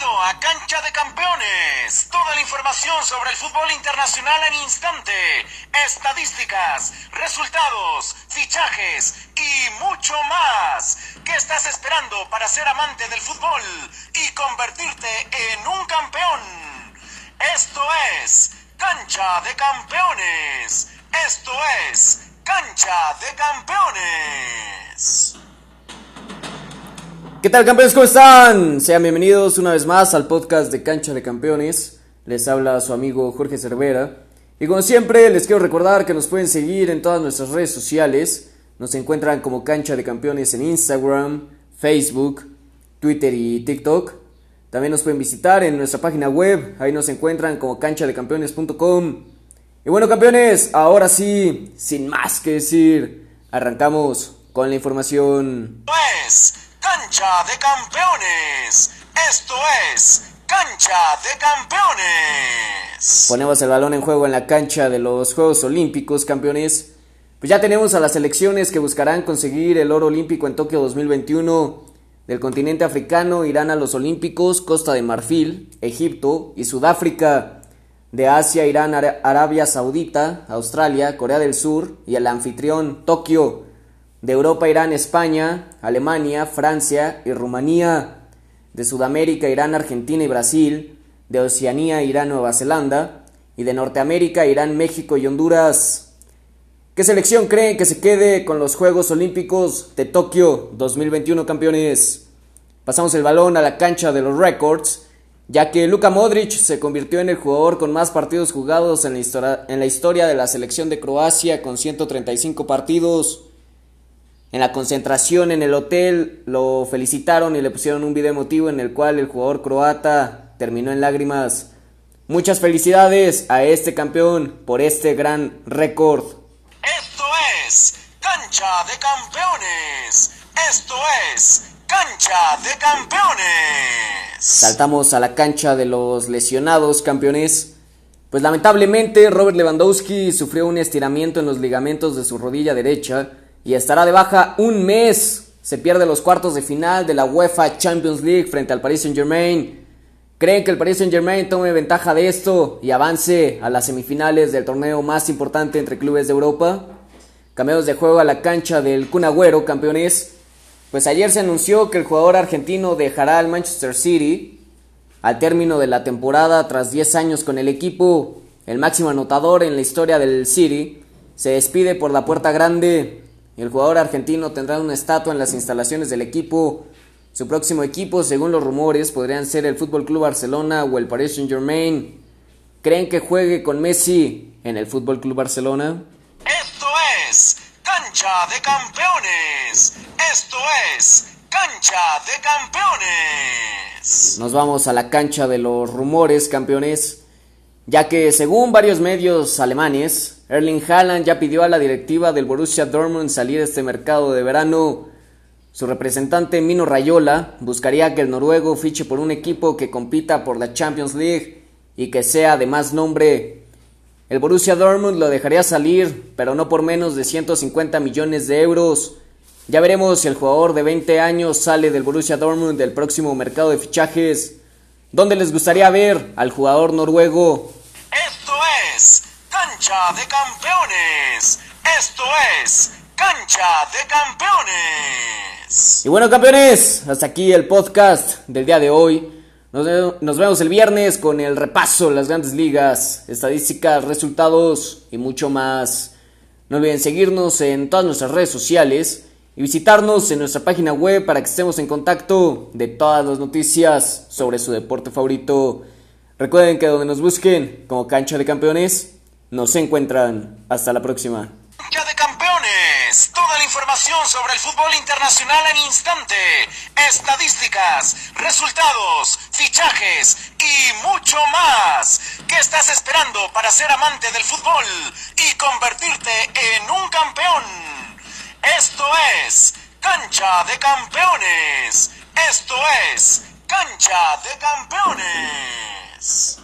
Bienvenido a Cancha de Campeones. Toda la información sobre el fútbol internacional en instante. Estadísticas, resultados, fichajes y mucho más. ¿Qué estás esperando para ser amante del fútbol y convertirte en un campeón? Esto es Cancha de Campeones. Esto es Cancha de Campeones. ¿Qué tal campeones? ¿Cómo están? Sean bienvenidos una vez más al podcast de Cancha de Campeones. Les habla su amigo Jorge Cervera. Y como siempre les quiero recordar que nos pueden seguir en todas nuestras redes sociales. Nos encuentran como Cancha de Campeones en Instagram, Facebook, Twitter y TikTok. También nos pueden visitar en nuestra página web. Ahí nos encuentran como canchadecampeones.com. Y bueno campeones, ahora sí, sin más que decir, arrancamos con la información. Pues Cancha de Campeones. Esto es Cancha de Campeones. Ponemos el balón en juego en la cancha de los Juegos Olímpicos, campeones. Pues ya tenemos a las selecciones que buscarán conseguir el oro olímpico en Tokio 2021. Del continente africano irán a los Olímpicos Costa de Marfil, Egipto y Sudáfrica. De Asia irán Arabia Saudita, Australia, Corea del Sur y el anfitrión Tokio. De Europa irán España, Alemania, Francia y Rumanía. De Sudamérica irán Argentina y Brasil. De Oceanía irán Nueva Zelanda. Y de Norteamérica irán México y Honduras. ¿Qué selección creen que se quede con los Juegos Olímpicos de Tokio 2021 campeones? Pasamos el balón a la cancha de los récords, ya que Luka Modric se convirtió en el jugador con más partidos jugados en la, historia, en la historia de la selección de Croacia con 135 partidos. En la concentración en el hotel lo felicitaron y le pusieron un video emotivo en el cual el jugador croata terminó en lágrimas. Muchas felicidades a este campeón por este gran récord. Esto es Cancha de Campeones. Esto es Cancha de Campeones. Saltamos a la cancha de los lesionados campeones. Pues lamentablemente Robert Lewandowski sufrió un estiramiento en los ligamentos de su rodilla derecha y estará de baja un mes. Se pierde los cuartos de final de la UEFA Champions League frente al Paris Saint Germain. ¿Creen que el Paris Saint Germain tome ventaja de esto y avance a las semifinales del torneo más importante entre clubes de Europa? Cambios de juego a la cancha del Kun Agüero, campeones. Pues ayer se anunció que el jugador argentino dejará al Manchester City al término de la temporada tras 10 años con el equipo. El máximo anotador en la historia del City se despide por la puerta grande el jugador argentino tendrá una estatua en las instalaciones del equipo. Su próximo equipo, según los rumores, podrían ser el Fútbol Club Barcelona o el Paris Saint-Germain. ¿Creen que juegue con Messi en el Fútbol Club Barcelona? Esto es Cancha de Campeones. Esto es Cancha de Campeones. Nos vamos a la cancha de los rumores, campeones ya que según varios medios alemanes, Erling Haaland ya pidió a la directiva del Borussia Dortmund salir de este mercado de verano. Su representante Mino Rayola buscaría que el noruego fiche por un equipo que compita por la Champions League y que sea de más nombre. El Borussia Dortmund lo dejaría salir, pero no por menos de 150 millones de euros. Ya veremos si el jugador de 20 años sale del Borussia Dortmund del próximo mercado de fichajes. ¿Dónde les gustaría ver al jugador noruego? Cancha de Campeones. Esto es Cancha de Campeones. Y bueno, campeones, hasta aquí el podcast del día de hoy. Nos, vemos el viernes con el repaso de las grandes ligas, estadísticas, resultados y mucho más. No olviden seguirnos en todas nuestras redes sociales y visitarnos en nuestra página web para que estemos en contacto de todas las noticias sobre su deporte favorito. Recuerden que donde nos busquen como cancha de campeones, nos encuentran. Hasta la próxima. Cancha de campeones. Toda la información sobre el fútbol internacional en instante. Estadísticas, resultados, fichajes y mucho más. ¿Qué estás esperando para ser amante del fútbol y convertirte en un campeón? Esto es Cancha de Campeones. Esto es Cancha de Campeones.